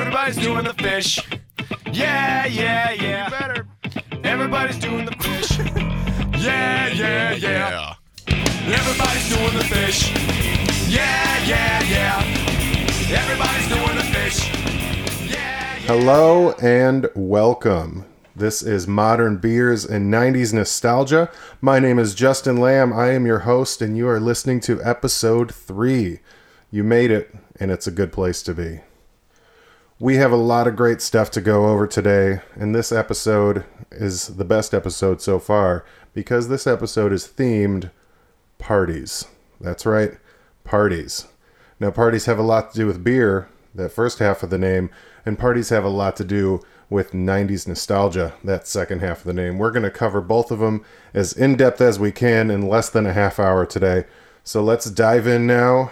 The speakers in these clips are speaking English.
Everybody's doing the fish. Yeah, yeah, yeah. better. Everybody's doing the fish. yeah, yeah, yeah. Everybody's doing the fish. Yeah, yeah, yeah. Everybody's doing the fish. Yeah, yeah. Hello and welcome. This is Modern Beers and 90s Nostalgia. My name is Justin Lamb. I am your host, and you are listening to episode 3. You made it, and it's a good place to be. We have a lot of great stuff to go over today, and this episode is the best episode so far because this episode is themed parties. That's right, parties. Now, parties have a lot to do with beer, that first half of the name, and parties have a lot to do with 90s nostalgia, that second half of the name. We're going to cover both of them as in depth as we can in less than a half hour today. So let's dive in now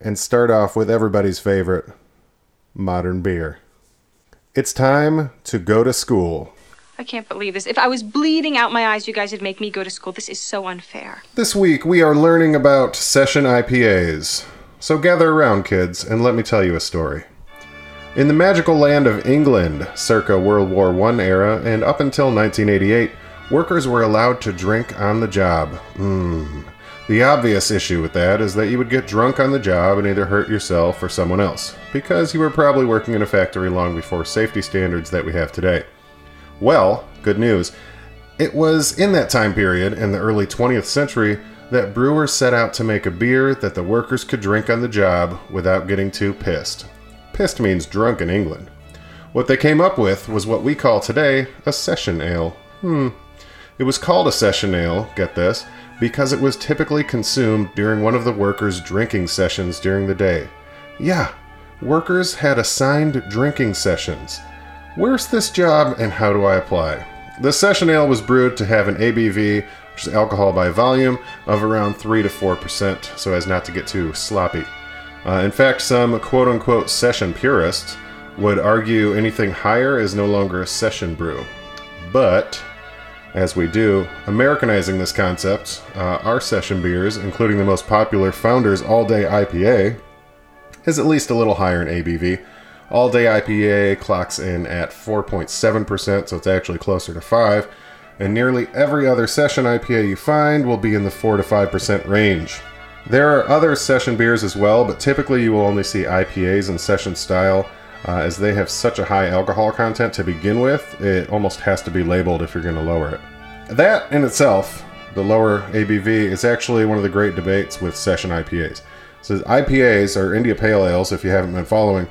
and start off with everybody's favorite modern beer. It's time to go to school. I can't believe this. If I was bleeding out my eyes, you guys would make me go to school. This is so unfair. This week we are learning about session IPAs. So gather around, kids, and let me tell you a story. In the magical land of England, circa World War I era and up until 1988, workers were allowed to drink on the job. Mmm. The obvious issue with that is that you would get drunk on the job and either hurt yourself or someone else, because you were probably working in a factory long before safety standards that we have today. Well, good news. It was in that time period, in the early 20th century, that brewers set out to make a beer that the workers could drink on the job without getting too pissed. Pissed means drunk in England. What they came up with was what we call today a session ale. Hmm. It was called a session ale, get this, because it was typically consumed during one of the workers' drinking sessions during the day. Yeah, workers had assigned drinking sessions. Where's this job and how do I apply? The session ale was brewed to have an ABV, which is alcohol by volume, of around 3 to 4%, so as not to get too sloppy. Uh, in fact, some quote unquote session purists would argue anything higher is no longer a session brew. But, as we do, Americanizing this concept, uh, our session beers, including the most popular Founders All Day IPA, is at least a little higher in ABV. All Day IPA clocks in at 4.7%, so it's actually closer to 5 and nearly every other session IPA you find will be in the 4 to 5% range. There are other session beers as well, but typically you will only see IPAs in session style. Uh, as they have such a high alcohol content to begin with, it almost has to be labeled if you're going to lower it. That in itself, the lower ABV, is actually one of the great debates with session IPAs. So IPAs, or India Pale Ales, if you haven't been following,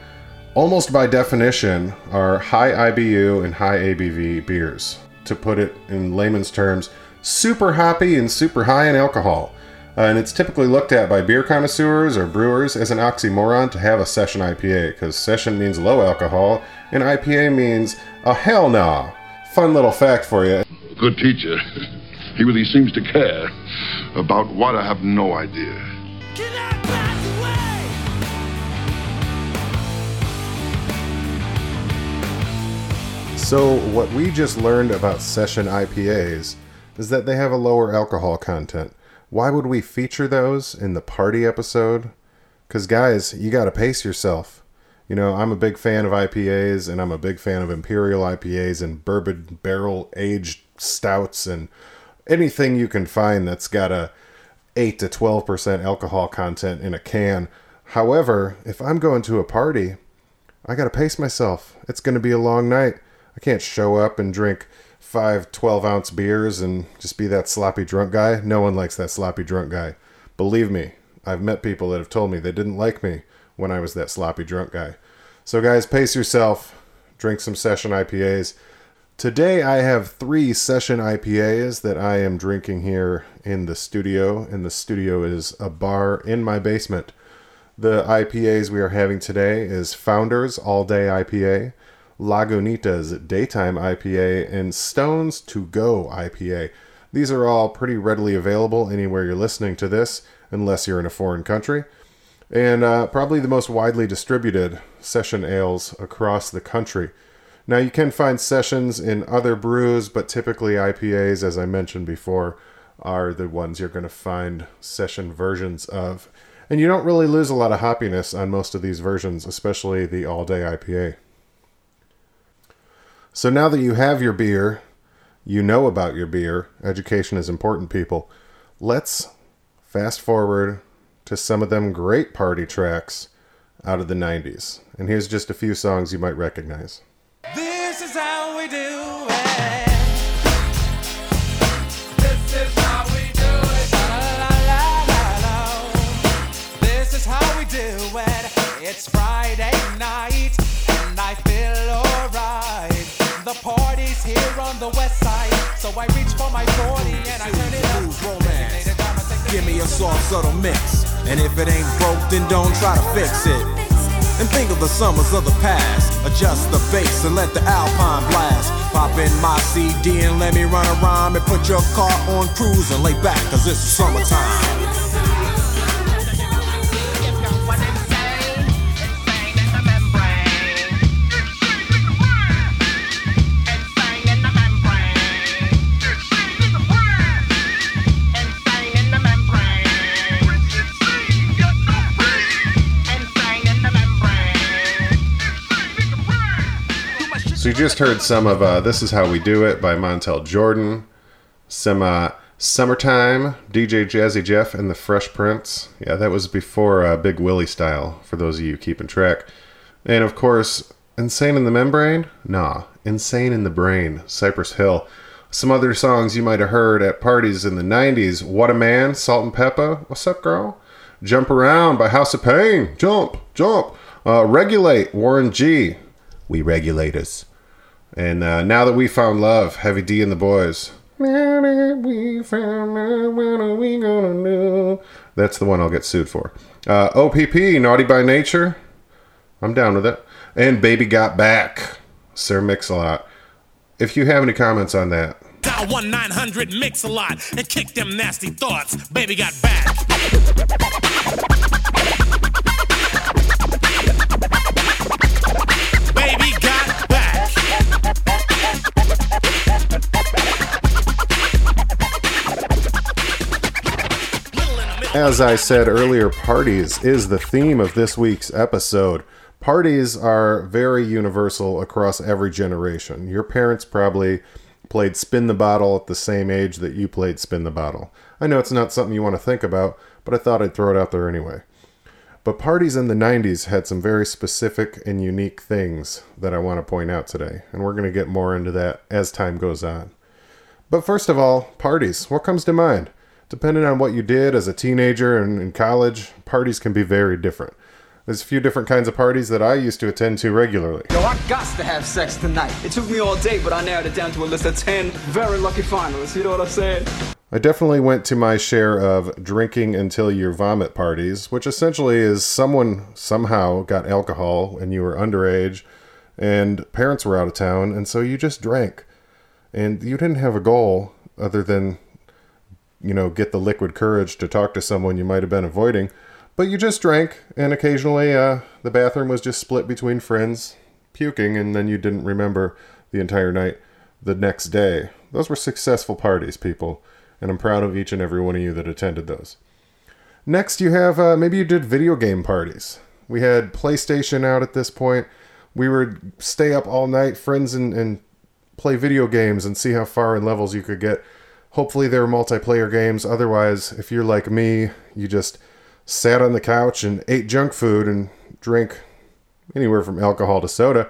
almost by definition are high IBU and high ABV beers. To put it in layman's terms, super hoppy and super high in alcohol. Uh, and it's typically looked at by beer connoisseurs or brewers as an oxymoron to have a session IPA, because session means low alcohol, and IPA means a hell nah. Fun little fact for you. Good teacher. He really seems to care. About what, I have no idea. Can I pass away? So, what we just learned about session IPAs is that they have a lower alcohol content. Why would we feature those in the party episode? Because, guys, you got to pace yourself. You know, I'm a big fan of IPAs and I'm a big fan of Imperial IPAs and bourbon barrel aged stouts and anything you can find that's got a 8 to 12% alcohol content in a can. However, if I'm going to a party, I got to pace myself. It's going to be a long night. I can't show up and drink five 12 ounce beers and just be that sloppy drunk guy. No one likes that sloppy drunk guy. Believe me, I've met people that have told me they didn't like me when I was that sloppy drunk guy. So, guys, pace yourself. Drink some session IPAs. Today, I have three session IPAs that I am drinking here in the studio, and the studio is a bar in my basement. The IPAs we are having today is Founders All Day IPA, Lagunitas Daytime IPA, and Stones To Go IPA. These are all pretty readily available anywhere you're listening to this, unless you're in a foreign country, and uh, probably the most widely distributed session ales across the country. Now, you can find sessions in other brews, but typically IPAs, as I mentioned before, are the ones you're going to find session versions of. And you don't really lose a lot of hoppiness on most of these versions, especially the all day IPA. So now that you have your beer, you know about your beer, education is important, people. Let's fast forward to some of them great party tracks out of the 90s. And here's just a few songs you might recognize. This is how we do it. This is how on the west side, so I reach for my 40 and I turn it up. The Give me a soft, subtle mix. And if it ain't broke, then don't try to fix it. And think of the summers of the past. Adjust the bass and let the alpine blast. Pop in my CD and let me run a rhyme and put your car on cruise and lay back, cause it's summertime. Just heard some of uh, This Is How We Do It by Montel Jordan, some uh, Summertime, DJ Jazzy Jeff and the Fresh Prince. Yeah, that was before uh, Big Willie style, for those of you keeping track. And of course, Insane in the Membrane? Nah, Insane in the Brain, Cypress Hill. Some other songs you might have heard at parties in the 90s What a Man, Salt and Pepa, What's Up Girl? Jump Around by House of Pain, Jump, Jump. Uh, Regulate, Warren G. We Regulators. And uh, now that we found love, Heavy D and the boys. Now that we found love, what are we gonna do? That's the one I'll get sued for. Uh, OPP, Naughty by Nature. I'm down with it. And Baby Got Back, Sir Mix-a-Lot. If you have any comments on that, Dial 1 900 Mix a lot and kick them nasty thoughts. Baby got back. As I said earlier, parties is the theme of this week's episode. Parties are very universal across every generation. Your parents probably played Spin the Bottle at the same age that you played Spin the Bottle. I know it's not something you want to think about, but I thought I'd throw it out there anyway. But parties in the 90s had some very specific and unique things that I want to point out today, and we're going to get more into that as time goes on. But first of all, parties. What comes to mind? Depending on what you did as a teenager and in college, parties can be very different. There's a few different kinds of parties that I used to attend to regularly. Yo, I got to have sex tonight. It took me all day, but I narrowed it down to a list of 10 very lucky finalists. You know what I'm saying? I definitely went to my share of drinking until you vomit parties, which essentially is someone somehow got alcohol and you were underage and parents were out of town, and so you just drank. And you didn't have a goal other than, you know, get the liquid courage to talk to someone you might have been avoiding. But you just drank, and occasionally uh, the bathroom was just split between friends puking, and then you didn't remember the entire night the next day. Those were successful parties, people, and I'm proud of each and every one of you that attended those. Next, you have uh, maybe you did video game parties. We had PlayStation out at this point. We would stay up all night, friends, and, and play video games and see how far in levels you could get. Hopefully, they were multiplayer games. Otherwise, if you're like me, you just sat on the couch and ate junk food and drank anywhere from alcohol to soda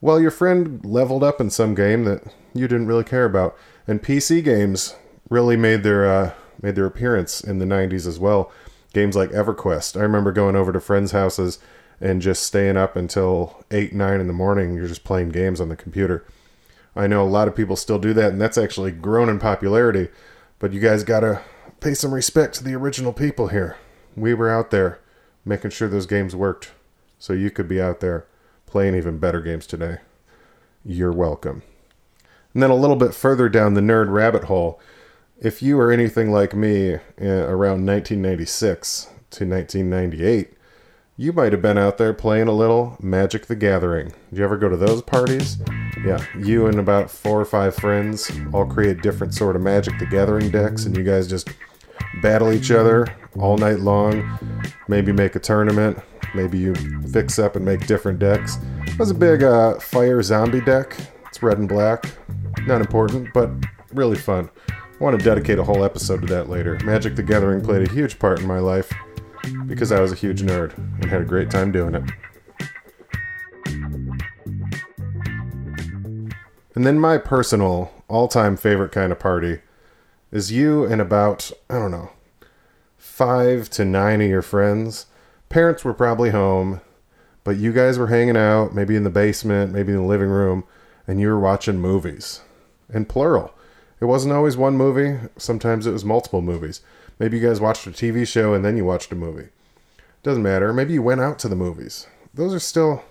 while your friend leveled up in some game that you didn't really care about. And PC games really made their uh, made their appearance in the 90s as well. Games like EverQuest. I remember going over to friends' houses and just staying up until 8, 9 in the morning. You're just playing games on the computer. I know a lot of people still do that, and that's actually grown in popularity. But you guys gotta pay some respect to the original people here. We were out there making sure those games worked, so you could be out there playing even better games today. You're welcome. And then a little bit further down the nerd rabbit hole, if you are anything like me uh, around 1996 to 1998, you might have been out there playing a little Magic the Gathering. Did you ever go to those parties? Yeah, you and about four or five friends all create different sort of Magic the Gathering decks, and you guys just battle each other all night long. Maybe make a tournament. Maybe you fix up and make different decks. Was a big uh, fire zombie deck. It's red and black. Not important, but really fun. I want to dedicate a whole episode to that later. Magic the Gathering played a huge part in my life because I was a huge nerd and had a great time doing it. And then my personal all time favorite kind of party is you and about, I don't know, five to nine of your friends. Parents were probably home, but you guys were hanging out, maybe in the basement, maybe in the living room, and you were watching movies. In plural. It wasn't always one movie, sometimes it was multiple movies. Maybe you guys watched a TV show and then you watched a movie. Doesn't matter. Maybe you went out to the movies. Those are still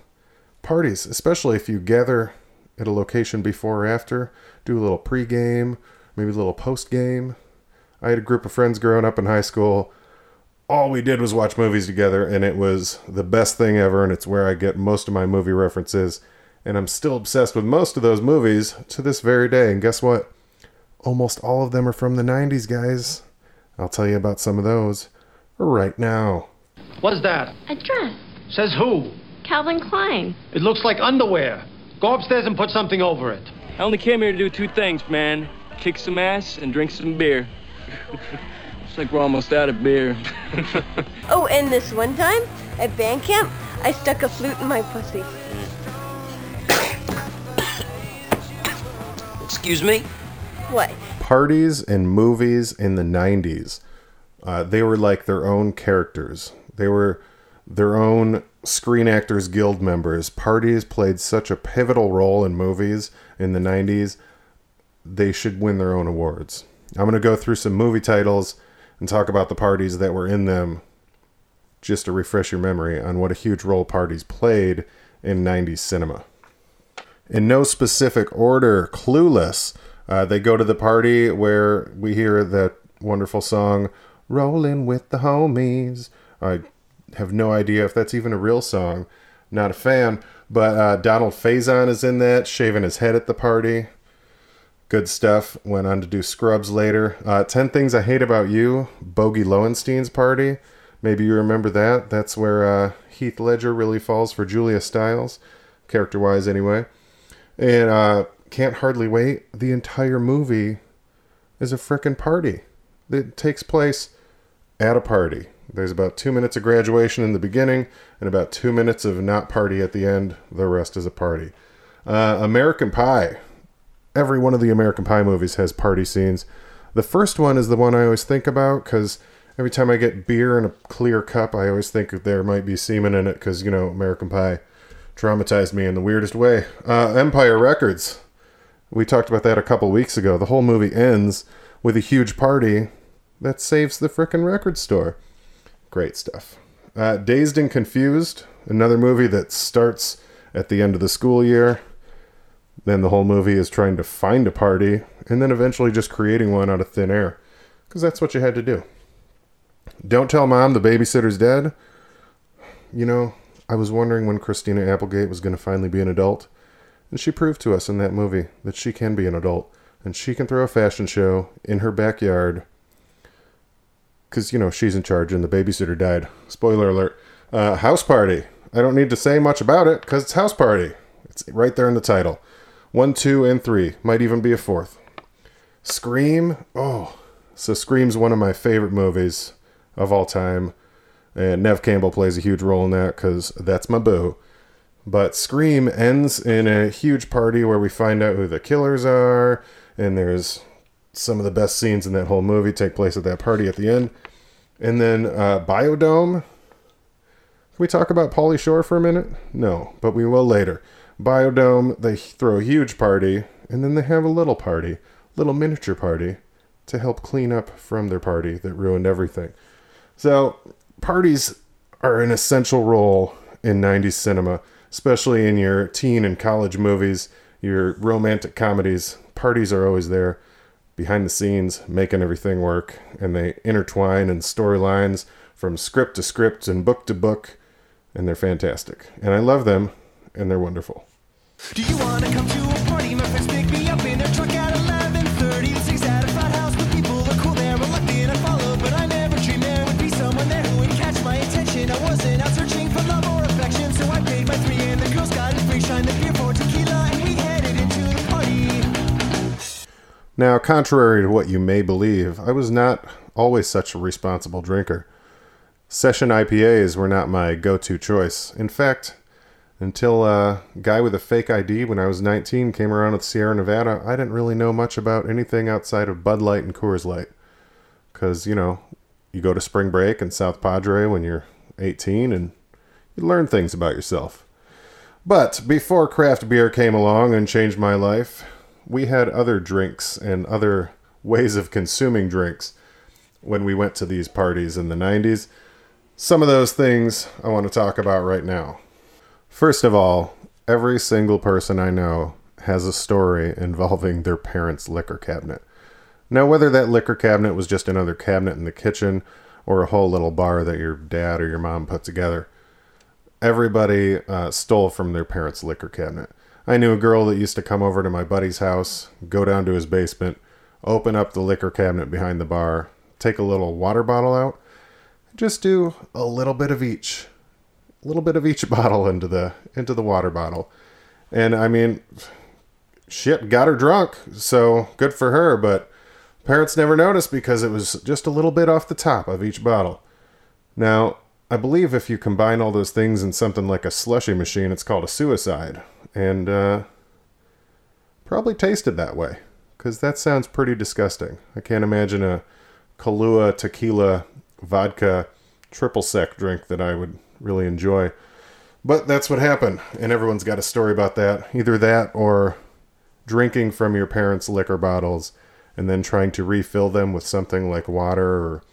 parties, especially if you gather at a location before or after, do a little pregame, maybe a little postgame. I had a group of friends growing up in high school. All we did was watch movies together, and it was the best thing ever, and it's where I get most of my movie references. And I'm still obsessed with most of those movies to this very day. And guess what? Almost all of them are from the 90s, guys. I'll tell you about some of those right now. What's that? A dress. Says who? Calvin Klein. It looks like underwear. Go upstairs and put something over it. I only came here to do two things, man. Kick some ass and drink some beer. Looks like we're almost out of beer. Oh, and this one time at band camp, I stuck a flute in my pussy. Excuse me? What? parties and movies in the 90s uh, they were like their own characters they were their own screen actors guild members. Parties played such a pivotal role in movies in the 90s they should win their own awards. I'm going to go through some movie titles and talk about the parties that were in them just to refresh your memory on what a huge role parties played in 90s cinema. In no specific order clueless uh, they go to the party where we hear that wonderful song rolling with the homies. I have no idea if that's even a real song not a fan but uh, donald faison is in that shaving his head at the party good stuff went on to do scrubs later uh, 10 things i hate about you bogey lowenstein's party maybe you remember that that's where uh, heath ledger really falls for julia stiles character wise anyway and uh, can't hardly wait. The entire movie is a frickin' party. It takes place at a party. There's about two minutes of graduation in the beginning and about two minutes of not party at the end. The rest is a party. Uh, American Pie. Every one of the American Pie movies has party scenes. The first one is the one I always think about because every time I get beer in a clear cup, I always think there might be semen in it because, you know, American Pie traumatized me in the weirdest way. Uh, Empire Records. We talked about that a couple weeks ago. The whole movie ends with a huge party that saves the frickin' record store. Great stuff. Uh, Dazed and Confused, another movie that starts at the end of the school year. Then the whole movie is trying to find a party and then eventually just creating one out of thin air. Because that's what you had to do. Don't Tell Mom the Babysitter's Dead. You know, I was wondering when Christina Applegate was going to finally be an adult. And she proved to us in that movie that she can be an adult and she can throw a fashion show in her backyard. Because, you know, she's in charge and the babysitter died. Spoiler alert. Uh, house Party. I don't need to say much about it because it's House Party. It's right there in the title. One, two, and three. Might even be a fourth. Scream. Oh. So Scream's one of my favorite movies of all time. And Neve Campbell plays a huge role in that because that's my boo. But Scream ends in a huge party where we find out who the killers are, and there's some of the best scenes in that whole movie take place at that party at the end. And then uh, Biodome. Can we talk about Pauly Shore for a minute? No, but we will later. Biodome, they throw a huge party, and then they have a little party, little miniature party, to help clean up from their party that ruined everything. So, parties are an essential role in 90s cinema especially in your teen and college movies, your romantic comedies. Parties are always there behind the scenes, making everything work, and they intertwine in storylines from script to script and book to book, and they're fantastic. And I love them, and they're wonderful. Now, contrary to what you may believe, I was not always such a responsible drinker. Session IPAs were not my go to choice. In fact, until a guy with a fake ID when I was 19 came around with Sierra Nevada, I didn't really know much about anything outside of Bud Light and Coors Light. Because, you know, you go to spring break in South Padre when you're 18 and you learn things about yourself. But before craft beer came along and changed my life, we had other drinks and other ways of consuming drinks when we went to these parties in the 90s. Some of those things I want to talk about right now. First of all, every single person I know has a story involving their parents' liquor cabinet. Now, whether that liquor cabinet was just another cabinet in the kitchen or a whole little bar that your dad or your mom put together, everybody uh, stole from their parents' liquor cabinet. I knew a girl that used to come over to my buddy's house, go down to his basement, open up the liquor cabinet behind the bar, take a little water bottle out, just do a little bit of each, a little bit of each bottle into the into the water bottle. And I mean, shit, got her drunk, so good for her, but parents never noticed because it was just a little bit off the top of each bottle. Now, I believe if you combine all those things in something like a slushy machine, it's called a suicide. And uh, probably tasted that way. Because that sounds pretty disgusting. I can't imagine a Kahlua tequila vodka triple sec drink that I would really enjoy. But that's what happened. And everyone's got a story about that. Either that or drinking from your parents' liquor bottles and then trying to refill them with something like water or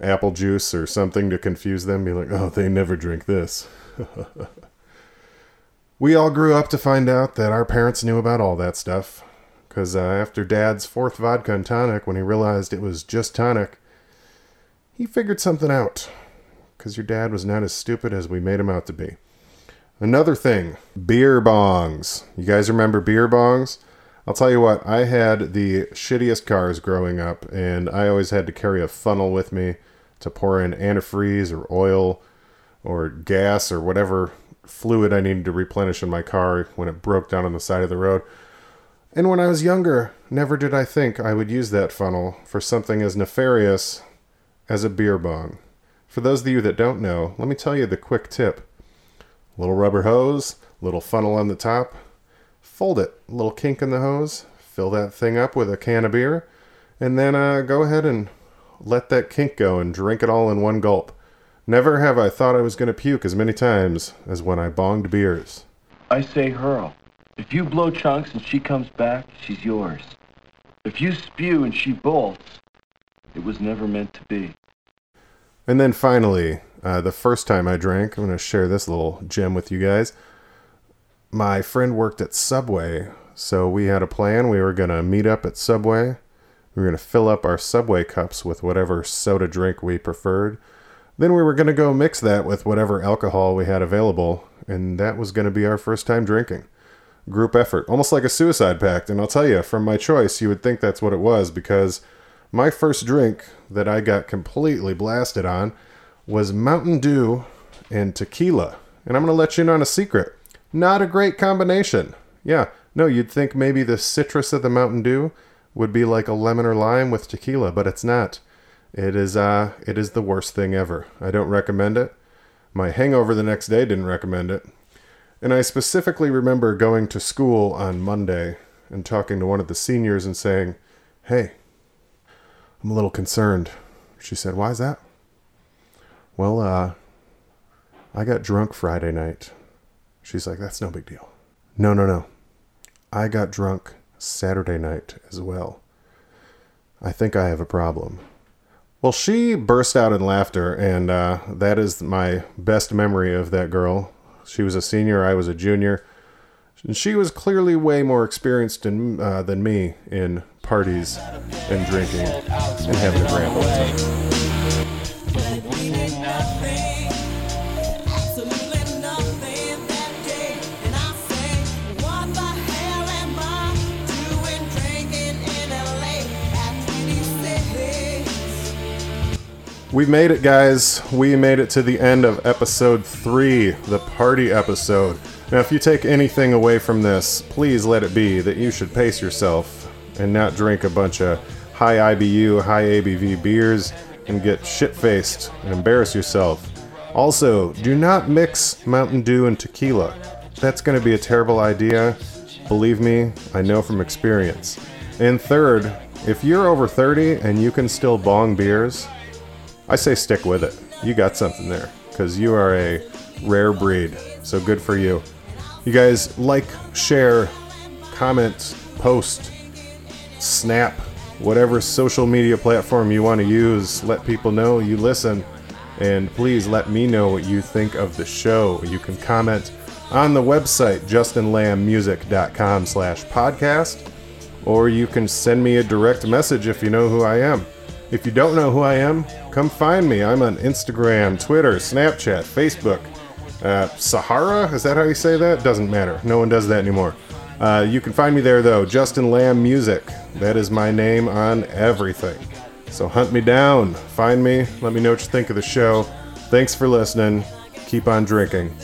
apple juice or something to confuse them. Be like, oh, they never drink this. we all grew up to find out that our parents knew about all that stuff. Because uh, after dad's fourth vodka and tonic, when he realized it was just tonic, he figured something out. Because your dad was not as stupid as we made him out to be. Another thing beer bongs. You guys remember beer bongs? I'll tell you what, I had the shittiest cars growing up, and I always had to carry a funnel with me to pour in antifreeze or oil or gas or whatever fluid I needed to replenish in my car when it broke down on the side of the road. And when I was younger, never did I think I would use that funnel for something as nefarious as a beer bong. For those of you that don't know, let me tell you the quick tip. Little rubber hose, little funnel on the top, fold it, little kink in the hose, fill that thing up with a can of beer, and then uh, go ahead and let that kink go and drink it all in one gulp. Never have I thought I was going to puke as many times as when I bonged beers. I say hurl. If you blow chunks and she comes back, she's yours. If you spew and she bolts, it was never meant to be. And then finally, uh, the first time I drank, I'm going to share this little gem with you guys. My friend worked at Subway, so we had a plan. We were going to meet up at Subway. We were going to fill up our Subway cups with whatever soda drink we preferred. Then we were going to go mix that with whatever alcohol we had available, and that was going to be our first time drinking. Group effort, almost like a suicide pact. And I'll tell you, from my choice, you would think that's what it was because my first drink that I got completely blasted on was Mountain Dew and tequila. And I'm going to let you in on a secret. Not a great combination. Yeah, no, you'd think maybe the citrus of the Mountain Dew would be like a lemon or lime with tequila, but it's not. It is uh it is the worst thing ever. I don't recommend it. My hangover the next day didn't recommend it. And I specifically remember going to school on Monday and talking to one of the seniors and saying, "Hey, I'm a little concerned." She said, "Why is that?" Well, uh I got drunk Friday night. She's like, "That's no big deal." No, no, no. I got drunk Saturday night as well. I think I have a problem. Well, she burst out in laughter, and uh, that is my best memory of that girl. She was a senior, I was a junior. And she was clearly way more experienced in, uh, than me in parties and drinking and having a grand old time. We made it, guys. We made it to the end of episode three, the party episode. Now, if you take anything away from this, please let it be that you should pace yourself and not drink a bunch of high IBU, high ABV beers and get shit faced and embarrass yourself. Also, do not mix Mountain Dew and tequila. That's going to be a terrible idea. Believe me, I know from experience. And third, if you're over 30 and you can still bong beers, I say stick with it. You got something there because you are a rare breed. So good for you. You guys like, share, comment, post, snap, whatever social media platform you want to use. Let people know you listen. And please let me know what you think of the show. You can comment on the website, justinlambmusic.com slash podcast, or you can send me a direct message if you know who I am. If you don't know who I am, come find me. I'm on Instagram, Twitter, Snapchat, Facebook. Uh, Sahara? Is that how you say that? Doesn't matter. No one does that anymore. Uh, you can find me there though, Justin Lamb Music. That is my name on everything. So hunt me down, find me, let me know what you think of the show. Thanks for listening. Keep on drinking.